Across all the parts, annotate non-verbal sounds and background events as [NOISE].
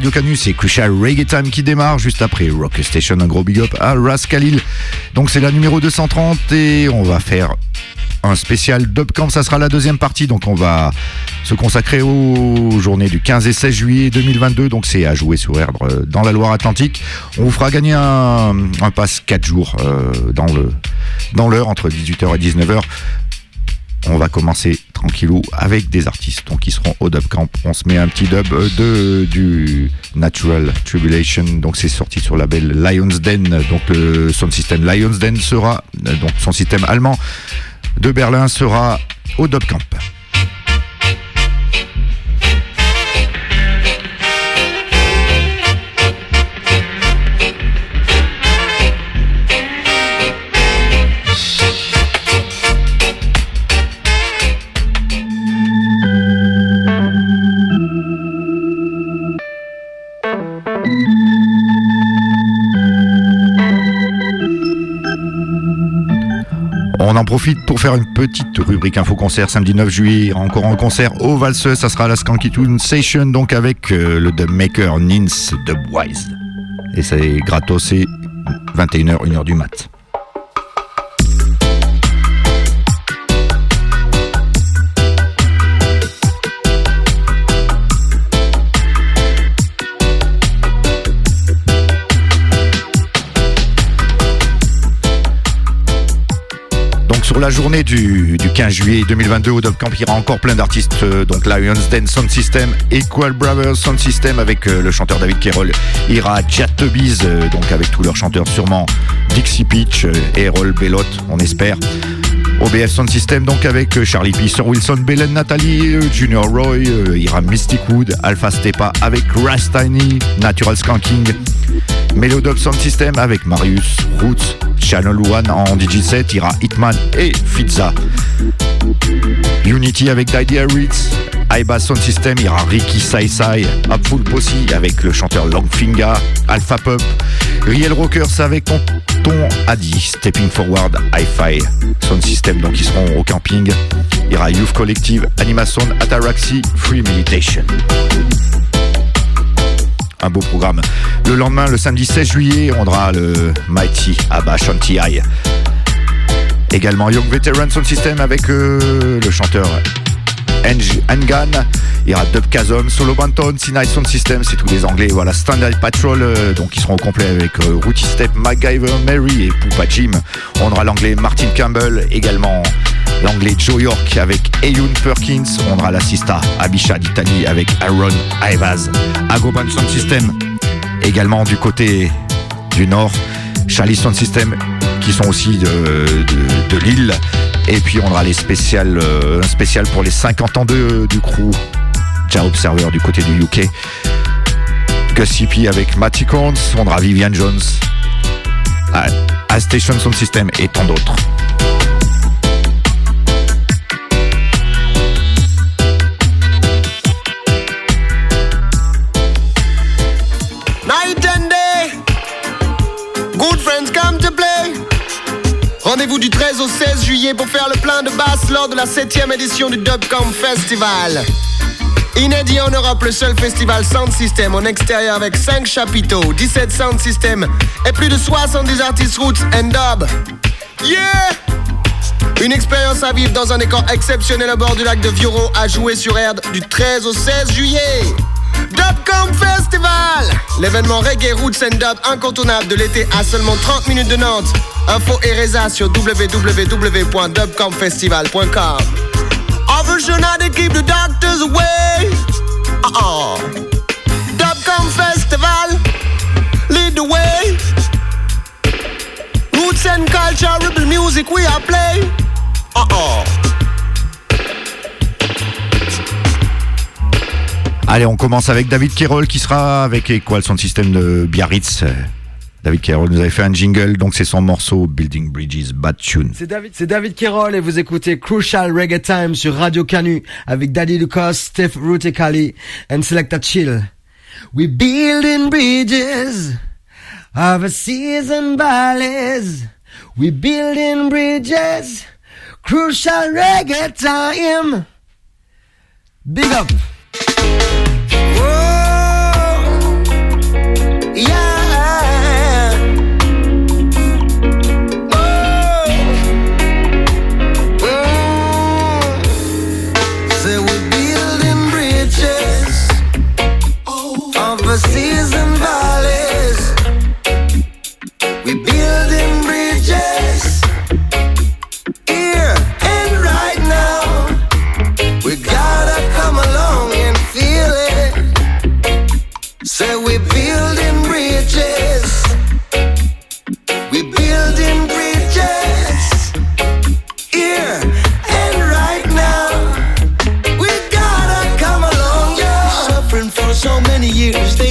Radio Canus, c'est Crucial Reggae Time qui démarre juste après Rock Station. Un gros big up à Ras Khalil. Donc c'est la numéro 230 et on va faire un spécial Dubcamp. Ça sera la deuxième partie. Donc on va se consacrer aux journées du 15 et 16 juillet 2022. Donc c'est à jouer sur Erdre euh, dans la Loire-Atlantique. On vous fera gagner un, un pass 4 jours euh, dans l'heure entre 18h et 19h. On va commencer tranquillou avec des artistes seront au dub camp. On se met un petit dub de du Natural Tribulation. Donc c'est sorti sur la label Lions Den. Donc son système Lions Den sera donc son système allemand de Berlin sera au dub camp. En profite pour faire une petite rubrique info concert samedi 9 juillet, encore en concert au Valseux, ça sera la Skanky Tune Session donc avec euh, le dubmaker Nins Dubwise. Et c'est gratos, c'est 21h, 1h du mat. Sur la journée du, 15 juillet 2022 au Camp, il y aura encore plein d'artistes, euh, donc Lions Den Sound System, Equal Brothers Sound System avec euh, le chanteur David Kerrol, ira Chattebees, euh, donc avec tous leurs chanteurs sûrement Dixie Peach, Errol Bellot, on espère. OBF Sound System donc avec Charlie P, Sir Wilson, Belen Nathalie, Junior Roy, ira Mystic Wood, Alpha Stepa avec Rastiny, Natural Skanking, Melodub Sound System avec Marius, Roots, Channel One en DJ7, ira Hitman et Fizza. Unity avec Idea Ritz, Iba Sound System, ira Ricky Sai Sai, Upful Posse avec le chanteur Longfinger, Alpha Pup, Riel Rockers avec Tonton Adi, Stepping Forward, Hi-Fi Sound System, donc ils seront au camping, ira Youth Collective, Animation, Ataraxi, Free Meditation. Un beau programme. Le lendemain, le samedi 16 juillet, on aura le Mighty Abba Shanti Également Young Veteran Sound System avec euh, le chanteur Engan. Il y aura Dub Chasm, Solo Banton, Sinai Sound System, c'est tous les anglais. Voilà, Standard Patrol, euh, donc ils seront au complet avec euh, Step, MacGyver, Mary et Poupa Jim. On aura l'anglais Martin Campbell, également l'anglais Joe York avec Ayun Perkins. On aura l'assista Abisha d'Italie avec Aaron Aivaz. Agoban Sound System, également du côté du nord. Charlie Sound System, qui sont aussi de, Lille. Et puis on aura les spéciales, euh, pour les 50 ans de, du crew Ja Observer du côté du UK. Gus avec Matty Corns, on aura Vivian Jones, A Station Sound System et tant d'autres. Juillet pour faire le plein de basse lors de la 7ème édition du Dubcom Festival. Inédit en Europe, le seul festival sound system en extérieur avec 5 chapiteaux, 17 sound systems et plus de 70 artistes roots and dub. Yeah! Une expérience à vivre dans un décor exceptionnel au bord du lac de Vioro à jouer sur Erd du 13 au 16 juillet. Dubcom Festival L'événement reggae roots and dub incontournable de l'été à seulement 30 minutes de Nantes. Info et résa sur www.dubcomfestival.com Opportunity keep the doctors away. Uh-uh. Dubcom Festival, lead the way. Roots and culture, rebel music we are play. Uh-uh. Allez, on commence avec David Kirol qui sera avec Equal, son système de Biarritz. David Carroll nous avait fait un jingle, donc c'est son morceau Building Bridges Bad Tune. C'est David, c'est David Carroll et vous écoutez Crucial Reggae Time sur Radio Canu avec Daddy Lucas, Steph Ruticali and Selecta Chill. We building bridges over seas and valleys. We building bridges. Crucial Reggae Time. Big up.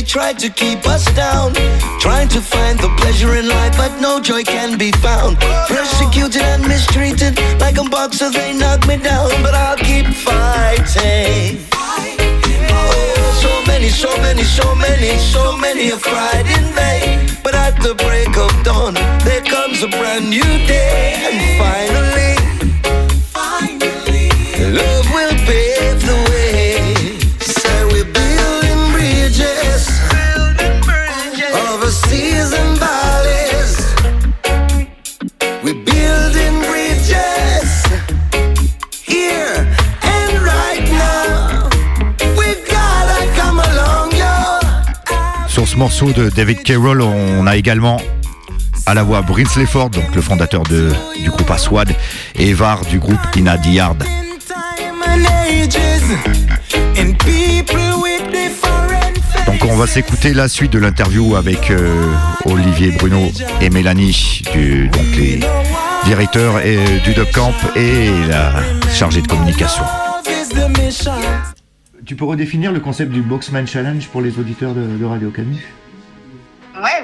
Tried to keep us down. Trying to find the pleasure in life, but no joy can be found. Persecuted and mistreated, like a boxer, they knock me down, but I'll keep fighting. Oh, so many, so many, so many, so many have cried in vain. But at the break of dawn, there comes a brand new day, and finally, finally, De David Carroll, on a également à la voix Brinsley Ford, donc le fondateur de, du groupe Aswad, et Var du groupe Ina Diard. Donc on va s'écouter la suite de l'interview avec euh, Olivier Bruno et Mélanie, du, donc les directeurs et, du Camp et la chargée de communication. Tu peux redéfinir le concept du Boxman Challenge pour les auditeurs de, Radio Ouais,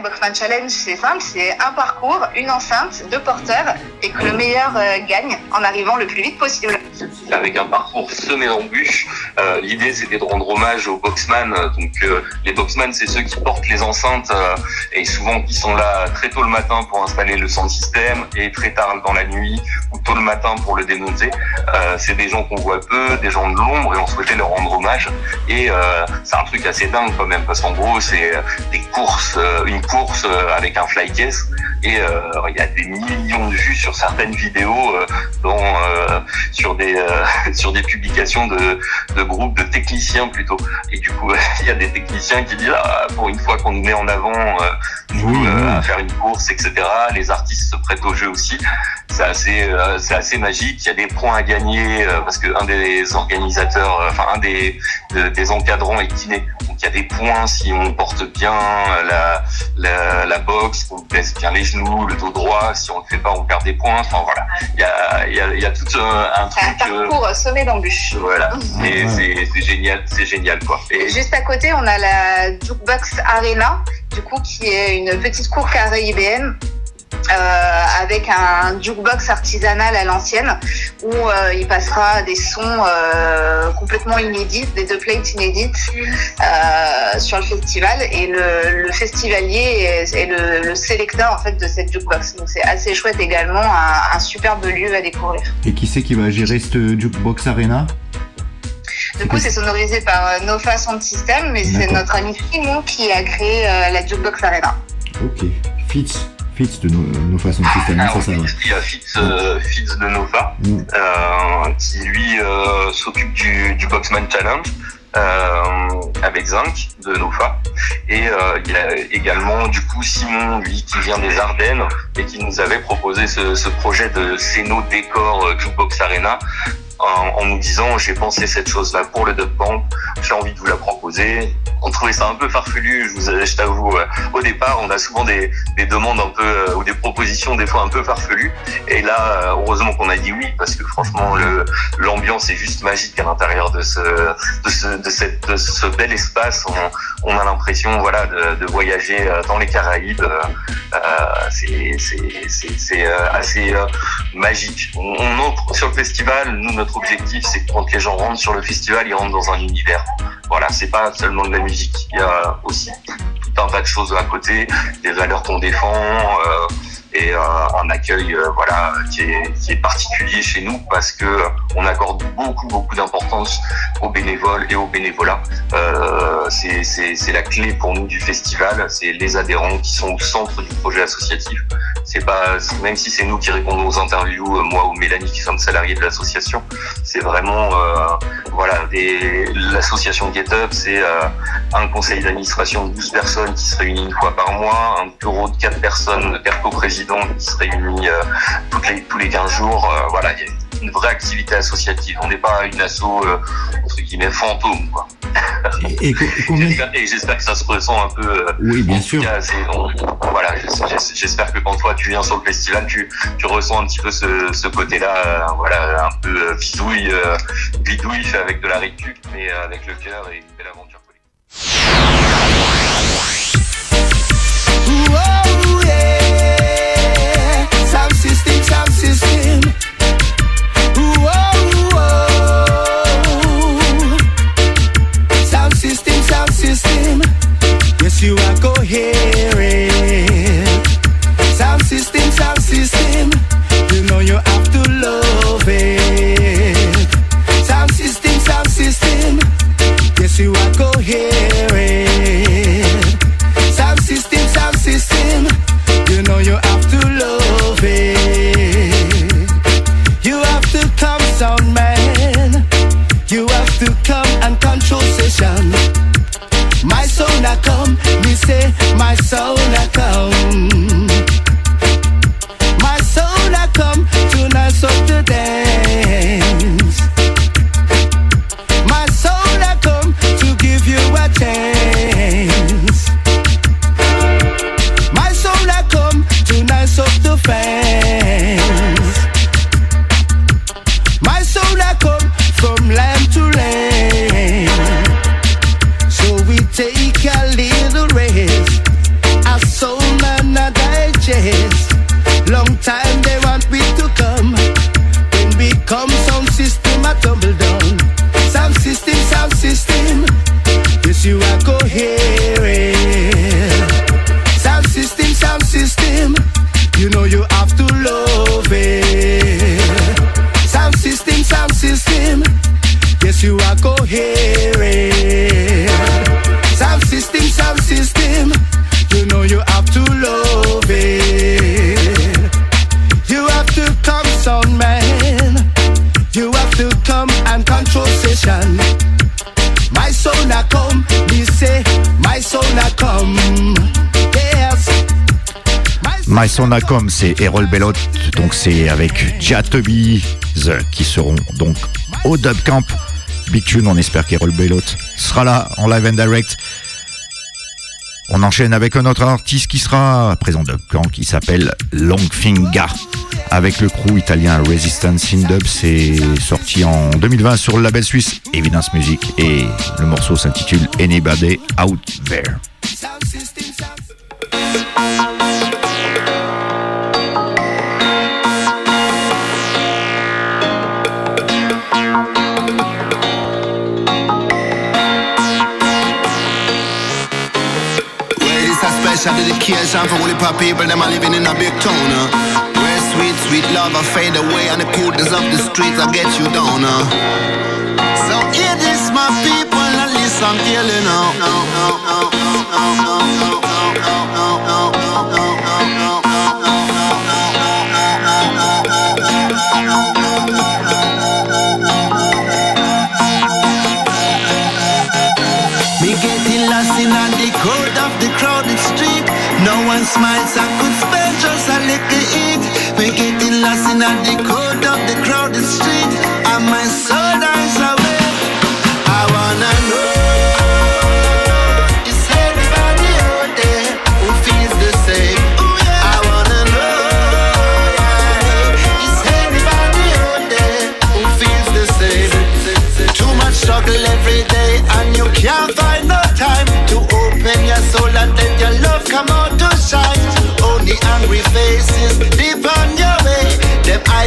Boxman Challenge, c'est simple, c'est un parcours, une enceinte, deux porteurs, et que le meilleur euh, gagne en arrivant le plus vite possible. avec un parcours semé d'embûches. Euh, L'idée, c'était de rendre hommage aux boxman. Donc, euh, les boxman, c'est ceux qui portent les enceintes et souvent qui sont là très tôt le matin pour installer le sound system et très tard dans la nuit ou tôt le matin pour le démonter. C'est des gens qu'on voit peu, des gens de l'ombre et on souhaitait leur rendre hommage. Et c'est un truc assez dingue quand même parce qu'en gros, c'est des courses, une course euh, avec un flycase et euh, il y a des millions de vues sur certaines vidéos, euh, dont sur des [LAUGHS] sur des publications de, de groupes de techniciens plutôt. Et du coup, [LAUGHS] il y a des techniciens qui disent ah, pour une fois qu'on nous met en avant, nous, Oui, oui. à faire une course, etc. Les artistes se prêtent au jeu aussi. C'est assez c'est assez magique. Il y a des points à gagner parce que un des organisateurs, enfin un des de- des encadrants est kiné. Donc il y a des points si on porte bien la la, la boxe, qu'on baisse bien les genoux, le dos droit. Si on le fait pas, on perd des points. Enfin voilà, il y a, il y a, il y a tout un, un C'est un truc. euh, parcours semé d'embûches. voilà, et c'est c'est génial, c'est génial quoi. Et Juste à côté, on a la Jukebox Arena, du coup, qui est une petite cour euh, avec un jukebox artisanal à l'ancienne où euh, il passera des sons euh, complètement inédits, des deux plates inédites euh, sur le festival et le, le festivalier est, est le, le sélecteur en fait de cette jukebox. Donc c'est assez chouette également, un, un superbe lieu à découvrir. Et qui c'est qui va gérer cette Jukebox Arena? Du coup, c'est sonorisé par euh, Nofa Sound System, mais c'est notre ami Simon qui a créé euh, la Jukebox Arena. Ok. Fitz. Fitz de nos, nos façons de système, Ah ça, ça oui, va. il y a Fitz, euh, Fitz de Nova Mm. euh, qui lui euh, s'occupe du, du Boxman Challenge euh, avec Zinc de Nofa et euh, il y a également du coup Simon lui qui vient des Ardennes et qui nous avait proposé ce, ce projet de Céno décor Jukebox Arena en, en nous disant j'ai pensé cette chose là pour le Dub Camp j'ai envie de vous la proposer. On trouvait ça un peu farfelu je, vous, je t'avoue euh, au départ on a souvent des, des demandes un peu euh, ou des propositions des fois un peu farfelues. Et là euh, heureusement qu'on a dit oui parce que franchement l'ambiance est juste magique à l'intérieur de ce de ce de cette de ce bel espace. On, on a l'impression voilà de, de voyager dans les Caraïbes euh, c'est assez magique. On, on entre sur le festival nous notre objectif c'est que quand les gens rentrent sur le festival ils rentrent dans un univers voilà c'est pas seulement de la musique il y a aussi tout un tas de choses à côté des valeurs qu'on défend euh, et euh, un accueil euh, voilà qui est, particulier chez nous parce que on accorde beaucoup beaucoup d'importance aux bénévoles et au bénévolat. C'est c'est c'est la clé pour nous du festival, c'est les adhérents qui sont au centre du projet associatif. C'est pas même si c'est nous qui répondons aux interviews, euh, moi ou Mélanie qui sommes salariés de l'association, c'est vraiment euh, voilà l'association Get Up, c'est euh, un conseil d'administration de 12 personnes qui se réunit une fois par mois, un bureau de 4 personnes, 4 co-présidents qui se réunit euh, toutes les, tous les 15 jours. Euh, voilà, vraie activité associative. On n'est pas une asso, euh, entre guillemets, fantôme. Quoi. Et, et combien Et j'espère que ça se ressent un peu. euh, Oui, bien en sûr. cas, on- voilà, j'es- j'espère que quand toi tu viens sur le festival, tu, tu ressens un petit peu ce, ce côté-là, euh, voilà, un peu bidouille, euh, bidouille fait avec de la récup, mais avec le cœur et une belle aventure system. Yes, you are coherent. Sound system, sound system. You know you have to love it. Sound system, sound system. Yes, you are coherent. Sound system, sound system. You know you have to love it. You have to come, sound man. You have to come and control session. I come, me say, my soul I come. My Sonacom, c'est Errol Bellot, donc c'est avec Jatobies qui seront donc au Dub Camp. Big Tune, on espère qu'Errol Bellot sera là en live and direct. On enchaîne avec un autre artiste qui sera présent Dub Camp qui s'appelle Longfinger avec le crew italien Resistance in Dub. C'est sorti en 2020 sur le label suisse Evidence Music et le morceau s'intitule Anybody Out There. Dedication for only poor people, them are living in a big town. Uh. Where sweet, sweet love, I fade away, and the coolness of the streets, I get you down. Uh. So hear this, my people, and listen clearly now. No, no, no, no, no, no, no, no, no, no, one smile, I could spend just a little eat. We getting lost in the code of the crowded street, and my soul dies away.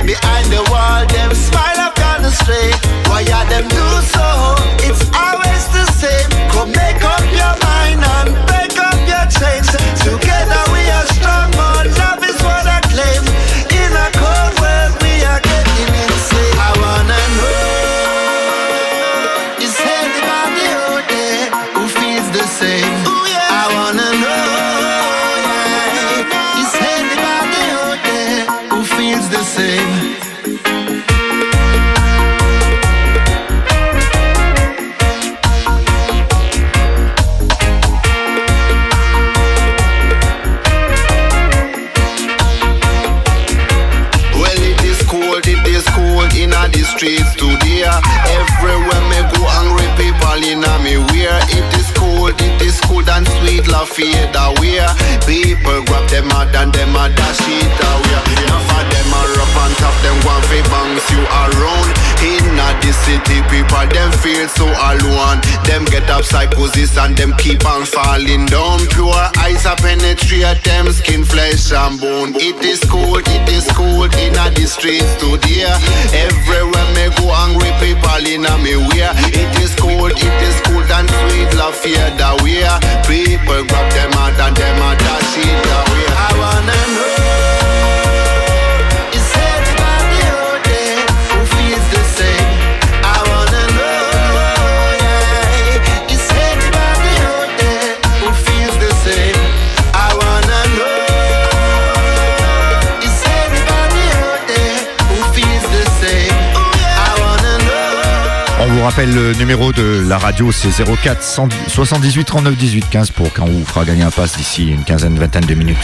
Behind the wall, them smile up down the street. Why are them do love fade away. People grab them mad and them a dash it away. Enough of them are up on top, them one fi bounce you around. In a the city, people them feel so alone. Them get up psychosis and them keep on falling down. Pure eyes a penetrate them skin, flesh and bone. It is cold, it is cold in a the streets today. Everywhere me go angry people in a me way. It is cold, it is cold and sweet, love fear the way. People them and them we I wanna know. Rappelle le numéro de la radio, c'est 04 78 39 18 15 pour quand vous fera gagner un pass d'ici une quinzaine, vingtaine de minutes.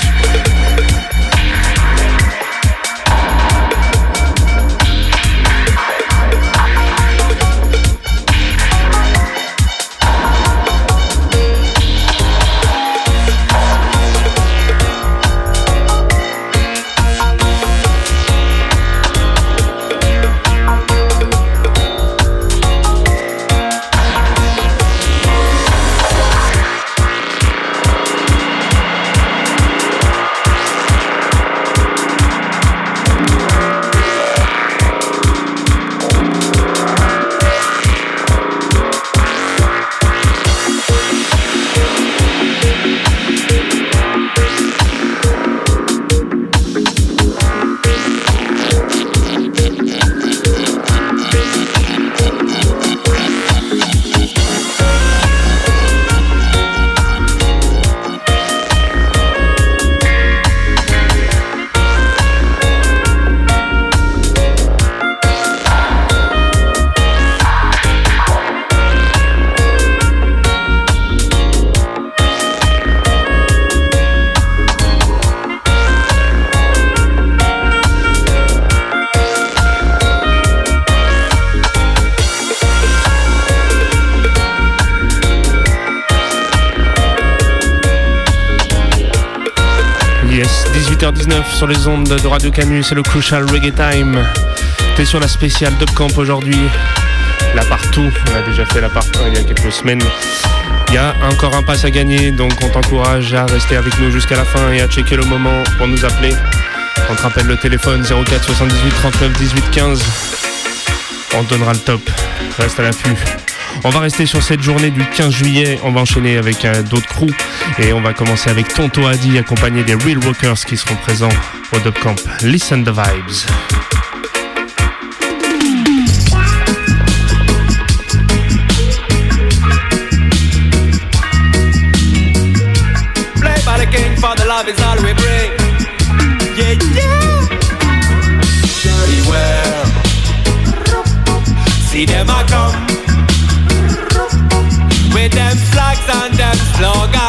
Sur les ondes de Radio Canu, c'est le Crucial Reggae Time. T'es sur la spéciale Camp aujourd'hui. Là partout, on a déjà fait la part il y a quelques semaines. Il y a encore un pass à gagner, donc on t'encourage à rester avec nous jusqu'à la fin et à checker le moment pour nous appeler. On te rappelle le téléphone 04 78 39 18 15. On te donnera le top. Reste à l'affût. On va rester sur cette journée du 15 juillet. On va enchaîner avec d'autres crews. Et on va commencer avec Tonto Adi, accompagné des Real Rockers qui seront présents Camp. Listen the vibes. Play by the king for the love is all we bring. Yeah, yeah. Beware. See them a come with them flags and them slogans.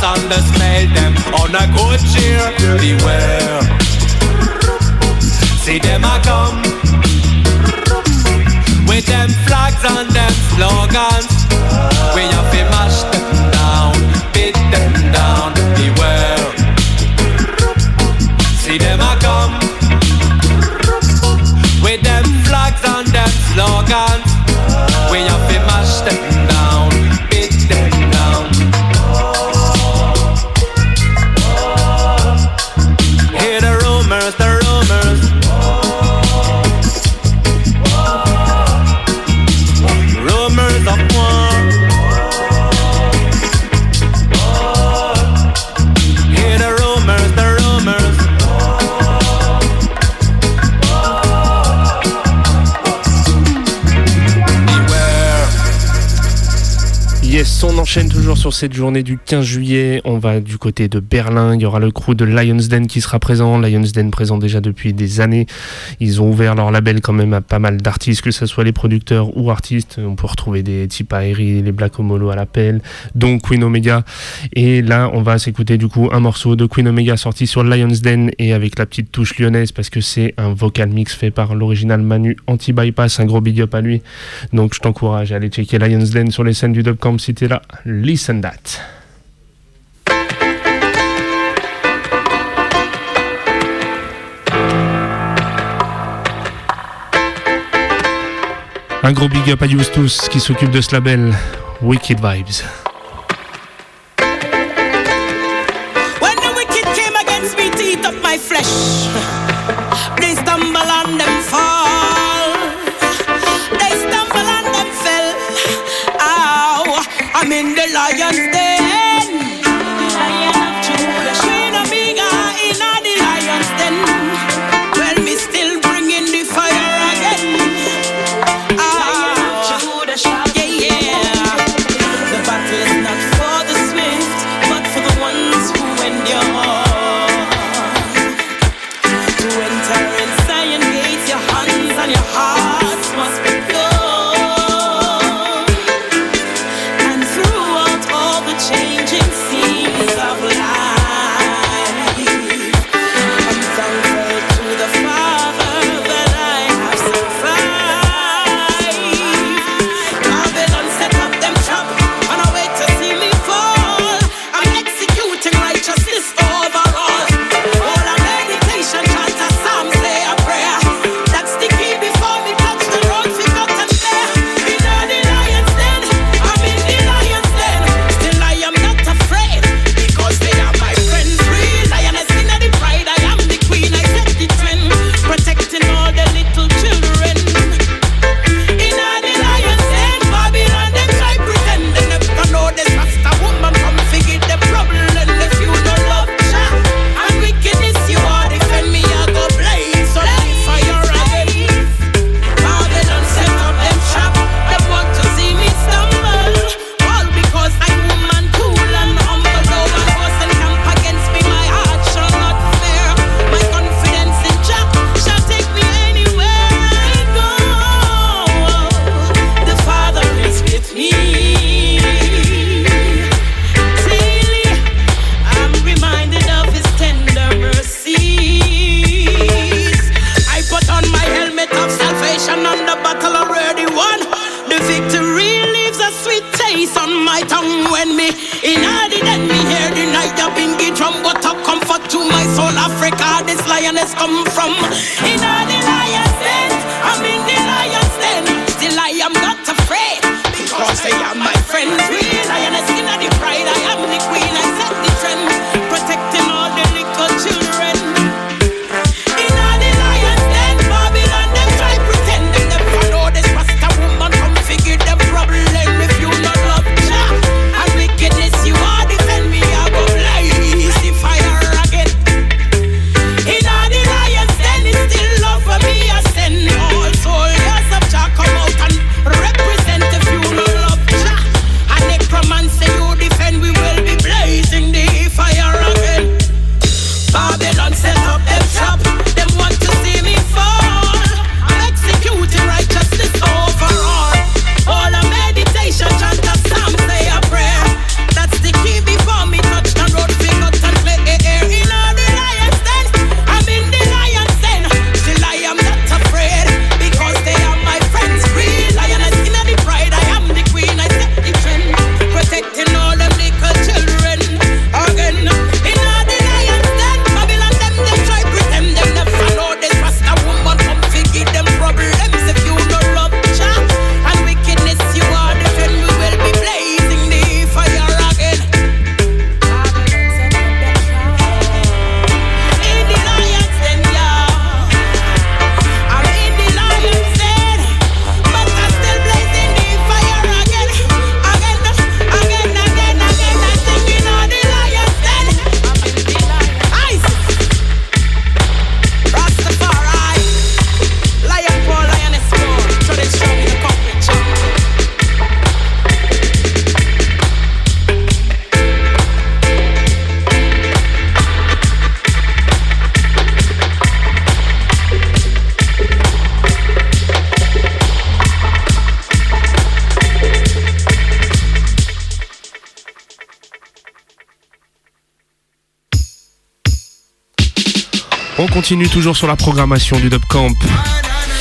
Noise and the smell them on a good cheer. Beware. See them a come with them flags and them slogans. We have to mash them down, beat them down. Beware. Sur cette journée du 15 juillet. On va du côté de Berlin. Il y aura le crew de Lions Den qui sera présent. Lions Den présent déjà depuis des années. Ils ont ouvert leur label quand même à pas mal d'artistes, que ce soit les producteurs ou artistes. On peut retrouver des types Aeri, les Black Omolo à l'appel, donc Queen Omega. Et là, on va s'écouter du coup un morceau de Queen Omega sorti sur Lions Den et avec la petite touche lyonnaise parce que c'est un vocal mix fait par l'original Manu Anti-Bypass. Un gros big up à lui. Donc je t'encourage à aller checker Lions Den sur les scènes du Dubcamp si t'es là. That. Un gros big up à Justus qui s'occupe de ce label Wicked Vibes. When the wicked came against me to eat up my flesh, continue toujours sur la programmation du Dub Camp.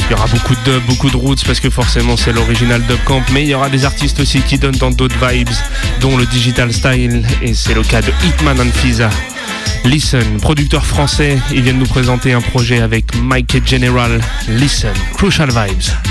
Il y aura beaucoup de dub, beaucoup de roots parce que forcément c'est l'original Dub Camp, mais il y aura des artistes aussi qui donnent dans d'autres vibes, dont le Digital Style, et c'est le cas de Hitman and Fiza. Listen, producteur français, ils viennent nous présenter un projet avec Mike General. Listen, Crucial Vibes.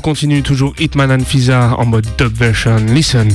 On continue toujours Hitman and Fisa en mode dub version. Listen.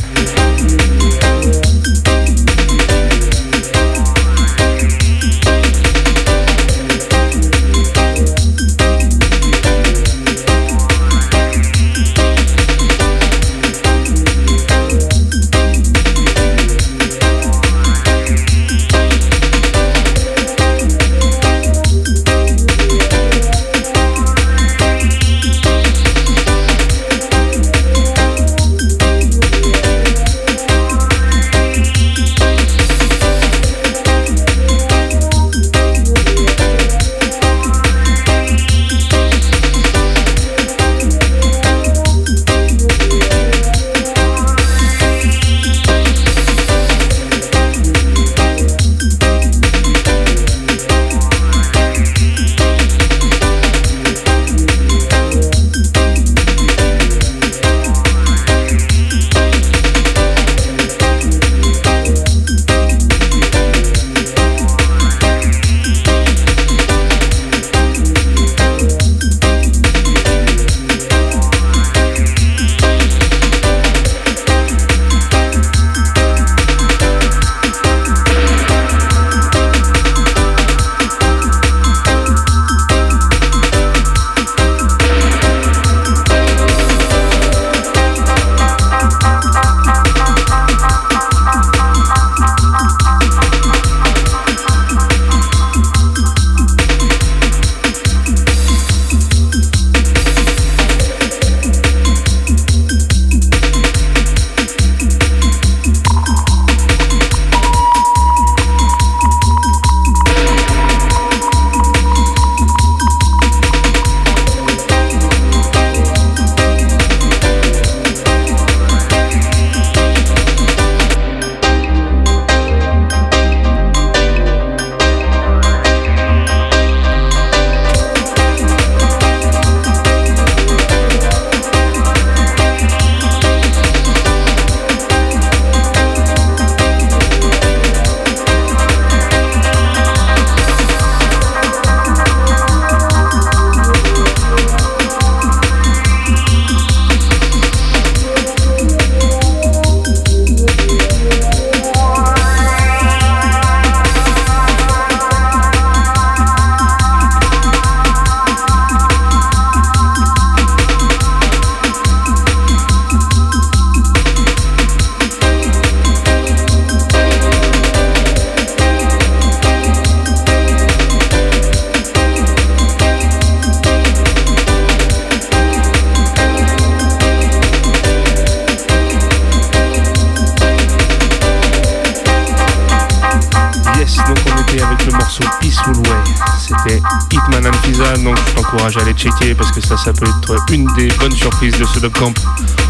Une des bonnes surprises de ce camp.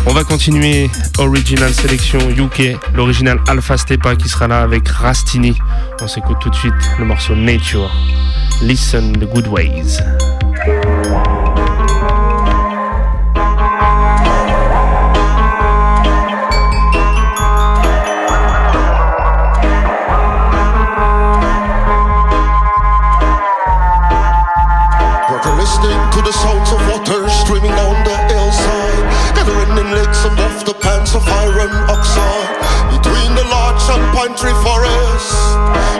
On va continuer Original Sélection UK, l'original Alpha Stepa qui sera là avec Rastini. On s'écoute tout de suite le morceau Nature. Listen the good ways. Country forest.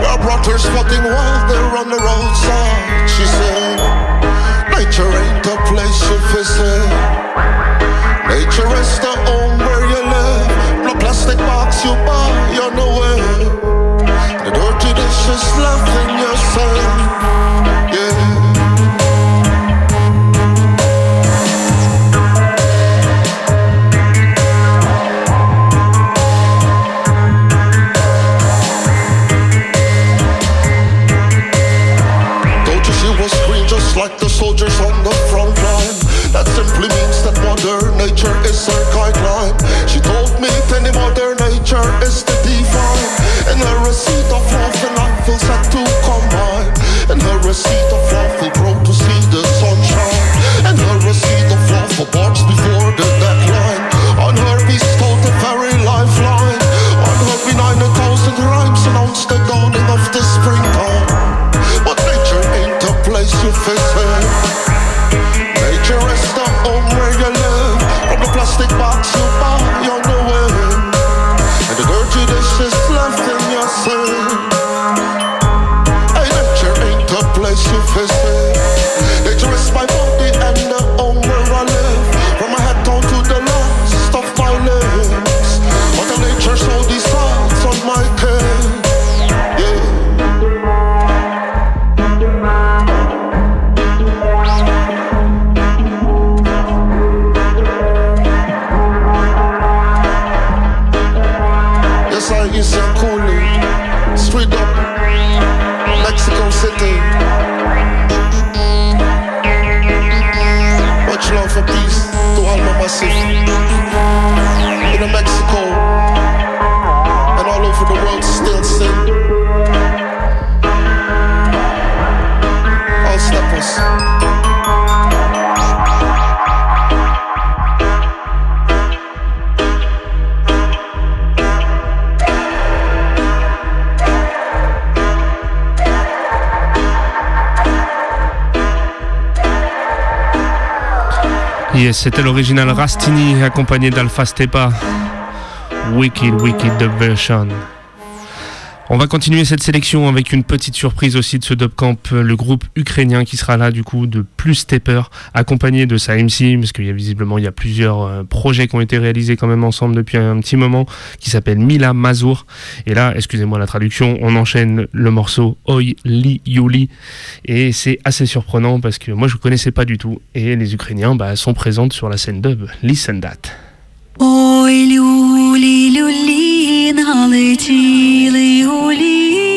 Her brother spotting while they're on the roadside. She said, Nature ain't a place you visit. Nature is the home where you live. No plastic box you buy on the way. The dirty dishes left in your sink. soldiers on the front line. That simply means that Mother Nature is her guideline. She told me tiny Mother Nature is the divine. And her receipt of love and I feel set to combine. And her receipt of love will grow to see the sunshine. And her receipt of love will watch C'était l'original Rastini accompagné d'Alpha Stepa. Wicked, wicked version. On va continuer cette sélection avec une petite surprise aussi de ce Dopcamp, euh, le groupe ukrainien qui sera là du coup de Plus Stepper, accompagné de sa MC, parce qu'il y a visiblement il y a plusieurs euh, projets qui ont été réalisés quand même ensemble depuis un petit moment, qui s'appelle Mila Mazur. Et là, excusez-moi la traduction, on enchaîne le morceau Oi Li Yuli. Et c'est assez surprenant parce que moi je ne connaissais pas du tout. Et les Ukrainiens bah, sont présents sur la scène dub. Listen that. Oi. люлі, налетіли гулі.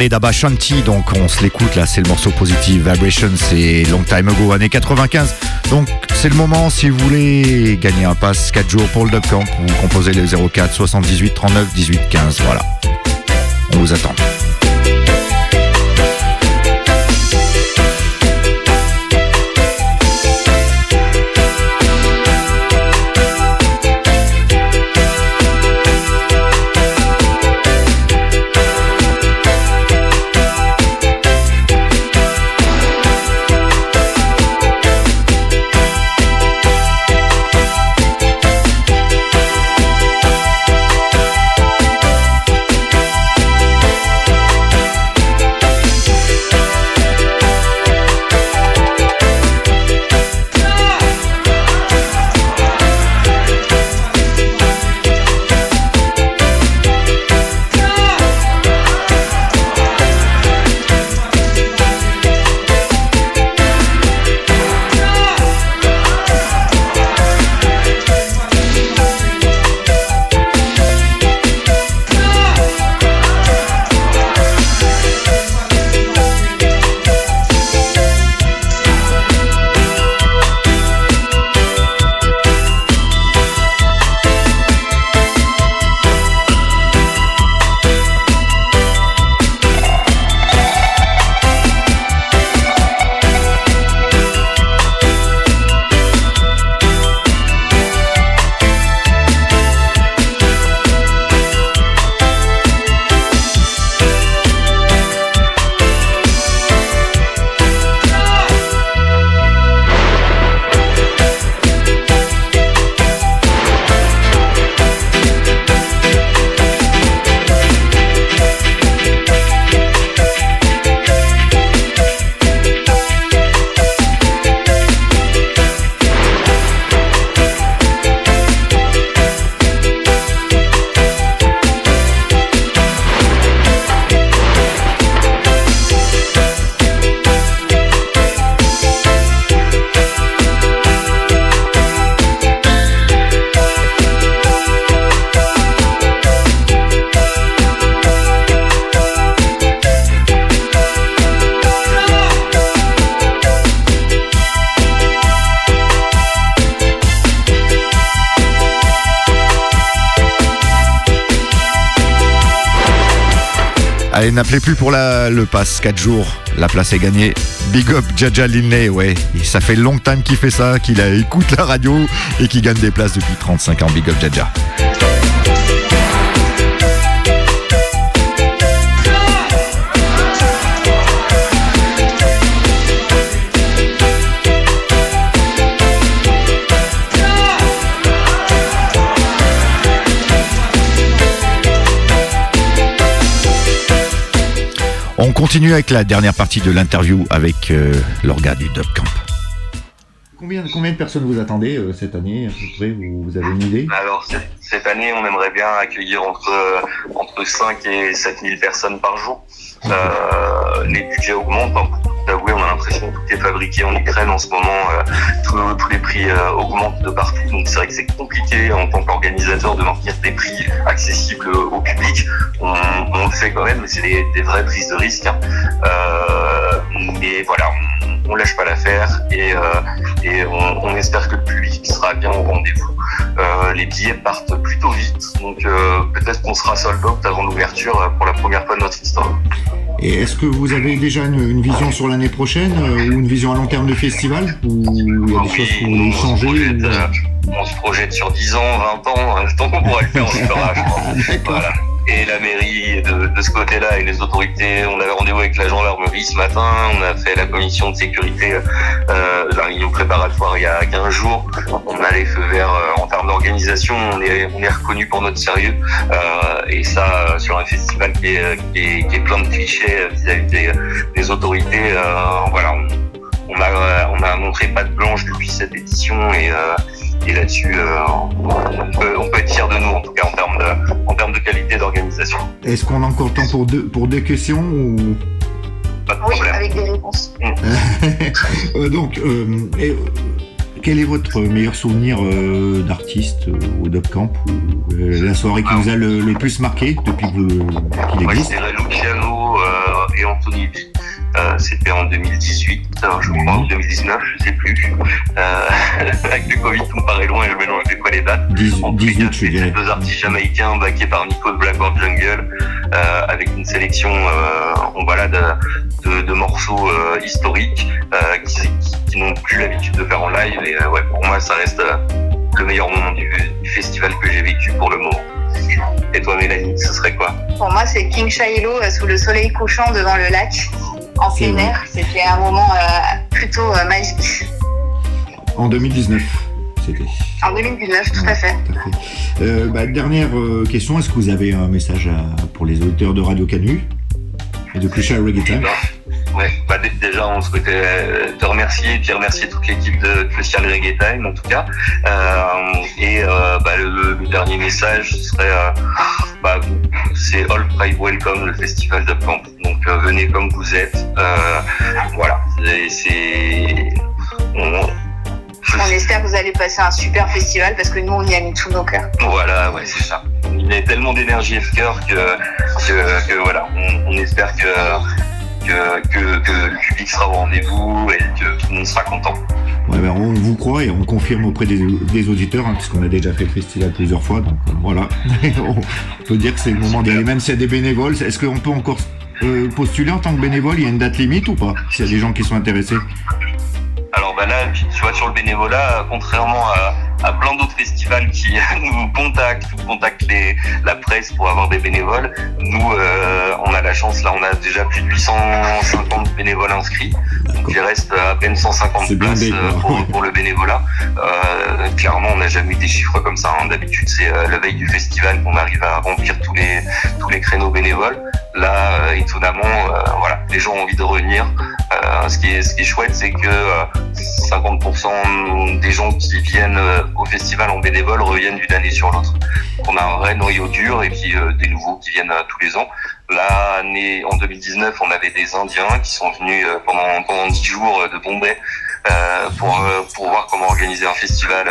Parler d'Abba Shanti, donc on se l'écoute là, c'est le morceau Positive Vibration, c'est Long Time Ago, années 95. Donc c'est le moment si vous voulez gagner un pass 4 jours pour le Dub Camp, vous composez le 04 78 39 18 15, voilà. On vous attend. Allez, n'appelez plus pour le pass 4 jours. La place est gagnée. Big up Jaja Linley, ouais. Et ça fait long time qu'il fait ça, qu'il écoute la radio et qu'il gagne des places depuis 35 ans. Big up Jaja. Continue avec la dernière partie de l'interview avec euh, l'orga du Dub Camp. Combien, combien de personnes vous attendez euh, cette année à peu près vous, vous avez une idée? Alors cette année, on aimerait bien accueillir entre entre 5 et 7 000 personnes par jour. Euh, les budgets augmentent. hein. Avouer, on a l'impression que tout est fabriqué en Ukraine en ce moment. euh, tous- les prix euh, augmentent de partout. Donc c'est vrai que c'est compliqué en tant qu'organisateur de maintenir des prix accessibles au public. On, on le fait quand même, mais c'est des, des vraies prises de risque. hein. Euh, mais voilà, on, on lâche pas l'affaire et, euh, et on, on espère que le public sera bien au rendez-vous. Euh, les billets partent plutôt vite, donc euh, peut-être qu'on sera sold out avant l'ouverture pour la première fois de notre histoire. Et est-ce que vous avez déjà une, une vision sur l'année prochaine euh, ou une vision à long terme du festival Ou il y a des choses que vous voulez changer ou- Euh, on se projette sur 10 ans, 20 ans, euh, tant qu'on pourra le faire, on le fera, je pense. [LAUGHS] Voilà. La mairie de, ce côté-là et les autorités, on avait rendez-vous avec la gendarmerie ce matin, on a fait la commission de sécurité, euh, la réunion préparatoire il y a 15 jours. On a les feux verts euh, en termes d'organisation, on est, on est reconnu pour notre sérieux. Euh, et ça, euh, sur un festival qui est, qui est, plein de clichés euh, vis-à-vis des, des autorités, euh, voilà, on a, on a montré pas de blanche depuis cette édition et, euh, et là-dessus, euh, on, peut, on peut être fier de nous, en tout cas en termes de, en termes de qualité d'organisation. Est-ce qu'on a encore le temps pour deux, pour deux questions ou... Oui, avec des réponses. [LAUGHS] Euh, Donc, euh, et, euh, quel est votre meilleur souvenir euh, d'artiste euh, au Dub Camp ou euh, la soirée qui vous a le, le plus marqué depuis que vous- qu'il je existe? dirais Luciano, euh, et Anthony. Euh, C'était en 2018, euh, je crois, ou 2019, je sais plus. Euh, [LAUGHS] avec le Covid, tout me paraît loin et je mélange des fois les dates. En c'est deux artistes jamaïcains backés par Nico de Blackboard Jungle, euh, avec une sélection euh, on- voilà, de, de, morceaux euh, historiques euh, qui, qui- qui n'ont plus l'habitude de faire en live. Et ouais, pour moi, ça reste le meilleur moment du, du festival que j'ai vécu pour le moment. Et toi, Mélanie, ce serait quoi Pour moi, c'est King Shiloh euh, sous le soleil couchant devant le lac, en plein vrai. air. C'était un moment euh, plutôt euh, magique. En 2019, c'était. En 2019, tout à fait. Euh, bah, dernière euh, question, est-ce que vous avez un message à- pour les auditeurs de Radio Canu et de Crucial Reggae Time? Ouais, bah, dé- déjà, on souhaitait euh, te remercier et puis remercier toute l'équipe de Crucial Reggae Time, en tout cas. Euh, et euh, bah, le, le dernier message serait, euh, bah, c'est All Pride Welcome, le festival de Camp. Donc euh, venez comme vous êtes. Euh, voilà, c'est, on- On espère que vous allez passer un super festival parce que nous, on y a mis tous nos cœurs. Voilà, ouais, c'est ça. Il y a tellement d'énergie et de cœur que, que, que voilà, on, on espère que, que, que, que le public sera au rendez-vous et que tout le monde sera content. Ouais, ben, on vous croit et on confirme auprès des, des auditeurs, hein, puisqu'on a déjà fait le festival plusieurs fois. Donc euh, voilà, [LAUGHS] on peut dire que c'est le moment d'y aller, même s'il y a des bénévoles. Est-ce qu'on peut encore euh, postuler en tant que bénévole? Il y a une date limite ou pas S'il y a des gens qui sont intéressés? Alors bah là, tu vois, sur le bénévolat, contrairement à, à plein d'autres festivals qui [LAUGHS] nous contactent ou contactent les, la presse pour avoir des bénévoles, nous, euh, on a la chance, là, on a déjà plus de 850 bénévoles inscrits. Donc il reste à peine 150 C'est places euh, pour, pour le bénévolat. Euh, clairement, on n'a jamais eu des chiffres comme ça. hein. D'habitude, c'est euh, la veille du festival qu'on arrive à remplir tous les, tous les créneaux bénévoles. Là, euh, étonnamment, euh, voilà, les gens ont envie de revenir. Euh, ce, qui est, ce qui est chouette, c'est que euh, 50% des gens qui viennent euh, au festival en bénévole reviennent d'une année sur l'autre. On a un vrai noyau dur et puis euh, des nouveaux qui viennent euh, tous les ans. L'année en 2019, on avait des Indiens qui sont venus euh, pendant pendant 10 jours de Bombay pour pour voir comment organiser un festival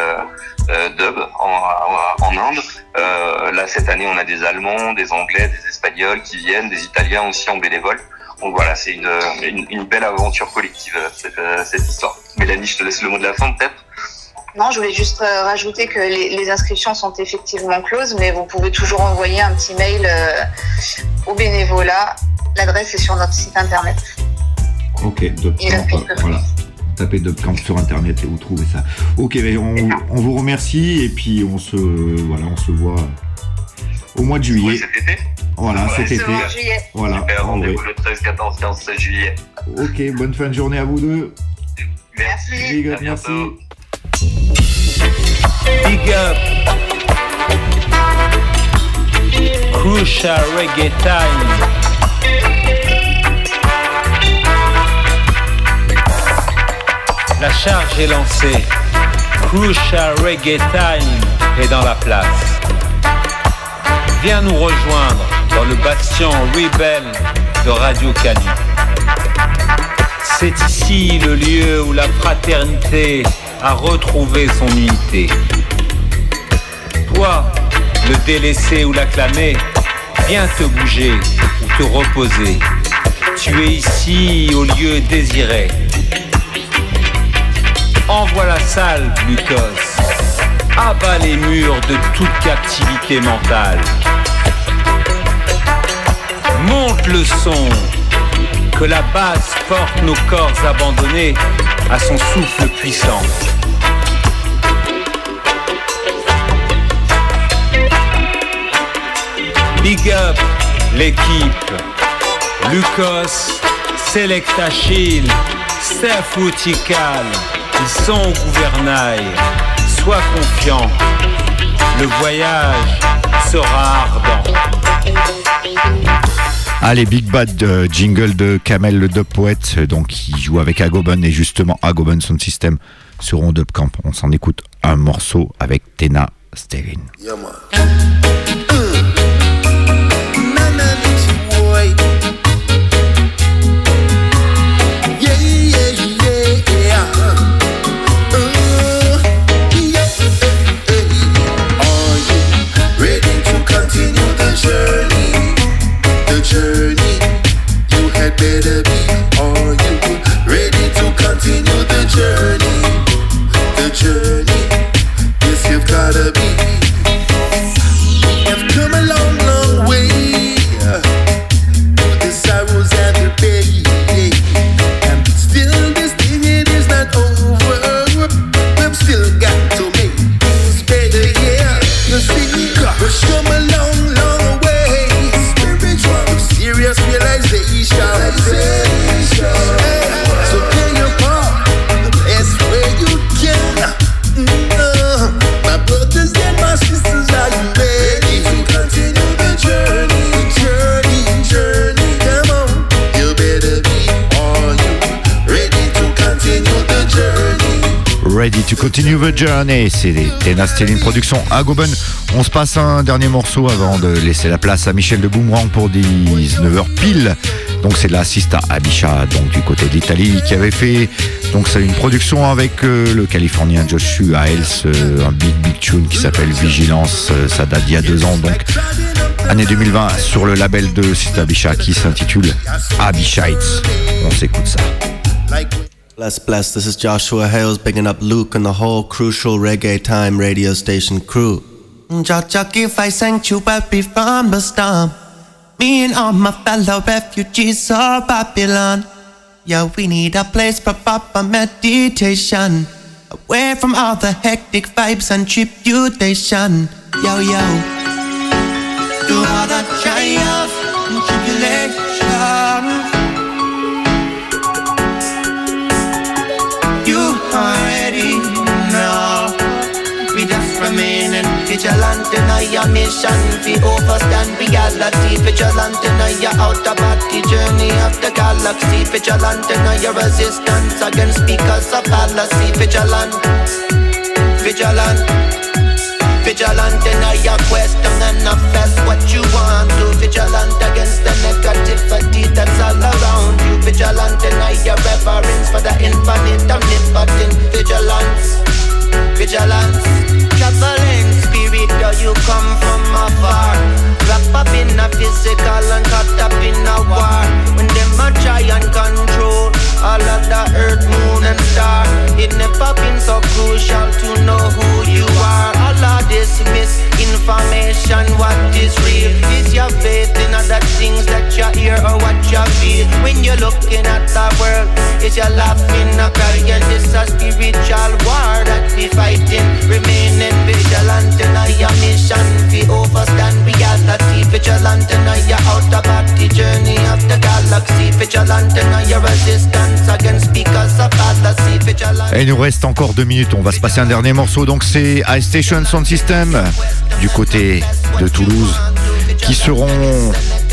dub en, Inde. Là cette année, on a des Allemands, des Anglais, des Espagnols qui viennent, des Italiens aussi en bénévole. Donc voilà, c'est une, une, belle aventure collective cette, cette histoire. Mélanie, je te laisse le mot de la fin peut-être? Non, je voulais juste euh, rajouter que les, les inscriptions sont effectivement closes, mais vous pouvez toujours envoyer un petit mail euh, au bénévolat. L'adresse est sur notre site internet. Ok, Dubcamp, euh, voilà. Tapez Dubcamp sur internet et vous trouvez ça. Ok, on, on vous remercie et puis on se, voilà, on se voit au mois de juillet. cet été Voilà, Ouais, cet c'est été. juillet. Voilà. Rendez-vous le 13, 14, 15, 16 juillet. Ok, bonne fin de journée à vous deux. Merci. Merci. Big up. Crucial Reggae Time. La charge est lancée. Crucial Reggae Time est dans la place. Viens nous rejoindre dans le bastion rebelle de Radio Canu. C'est ici le lieu où la fraternité a retrouvé son unité. Toi, le délaissé ou l'acclamé, viens te bouger ou te reposer. Tu es ici au lieu désiré. Envoie la salle, glucose. Abat les murs de toute captivité mentale. Monte le son. Que la basse porte nos corps abandonnés à son souffle puissant. Big up l'équipe. Lucas, Selecta Chill, Steph Utical, ils sont au gouvernail. Sois confiant, le voyage sera ardent. Allez, Big Bad euh, jingle de Kamel le Dub Poète, donc qui joue avec Agoban et justement Agoban Sound System seront Dub Camp. On s'en écoute un morceau avec Tena Sterling. Yeah, Journey. C'est Tena Stelling Production à Goben. On se passe un dernier morceau avant de laisser la place à Michel de Boomerang pour 19h pile. Donc c'est la Sista Abisha, donc du côté d'Italie, qui avait fait donc c'est une production avec euh, le Californien Joshua Hales, euh, un big big tune qui s'appelle Vigilance. Euh, ça date d'il y a deux ans, donc année 2020 sur le label de Sista Abisha qui s'intitule Abishites. On s'écoute ça. Bless, bless, this is Joshua Hales bigging up Luke and the whole crucial reggae time radio station crew. Jaja, give I sanctuary from the storm. Me and all my fellow refugees of Babylon. Yeah, we need a place for proper meditation. Away from all the hectic vibes and tribulation. Yo, yo. Through all the trials and tribulations. Vigilant in mission. We overstand reality. Vigilant in our outer body journey of the galaxy. Vigilant in our resistance against speakers of fallacy. Vigilant, vigilant. Vigilant in your question and manifest what you want to. Vigilant against the negativity that's all around you. Vigilant in your reverence for the infinite, omnipotent vigilance. Vigilance. Traveling spirit, though you come from afar. Wrap up in a physical and caught up in a war. When them a try and control all of the earth, moon and star. It never been so crucial to know who you are. All of this misinformation, what is real? Is your faith in other things that you hear or what you feel? When you're looking at the world, is your laughing a carrying this a spiritual war that we fighting? Remaining vigilant Et il nous reste encore deux minutes. On va se passer un dernier morceau. Donc c'est High Station Sound System du côté de Toulouse qui seront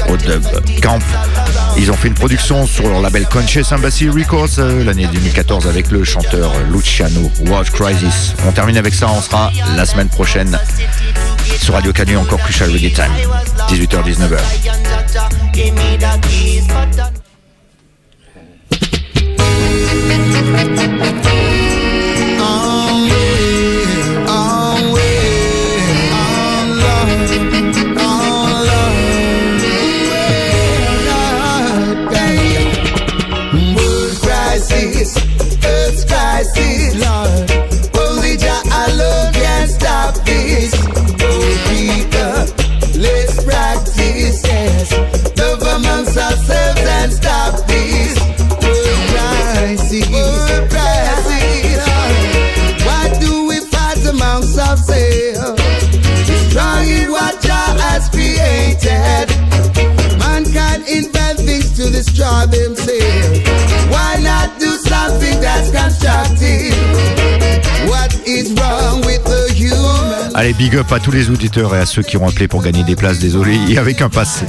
au Dub Camp. Ils ont fait une production sur leur label Conscious Embassy Records euh, l'année 2014 avec le chanteur Luciano Watch Crisis. On termine avec ça. On sera la semaine prochaine sur Radio Canu encore Crucial Reggae Time 18h-19h. Allez, big up à tous les auditeurs et à ceux qui ont appelé pour gagner des places. Désolé, avec un pass.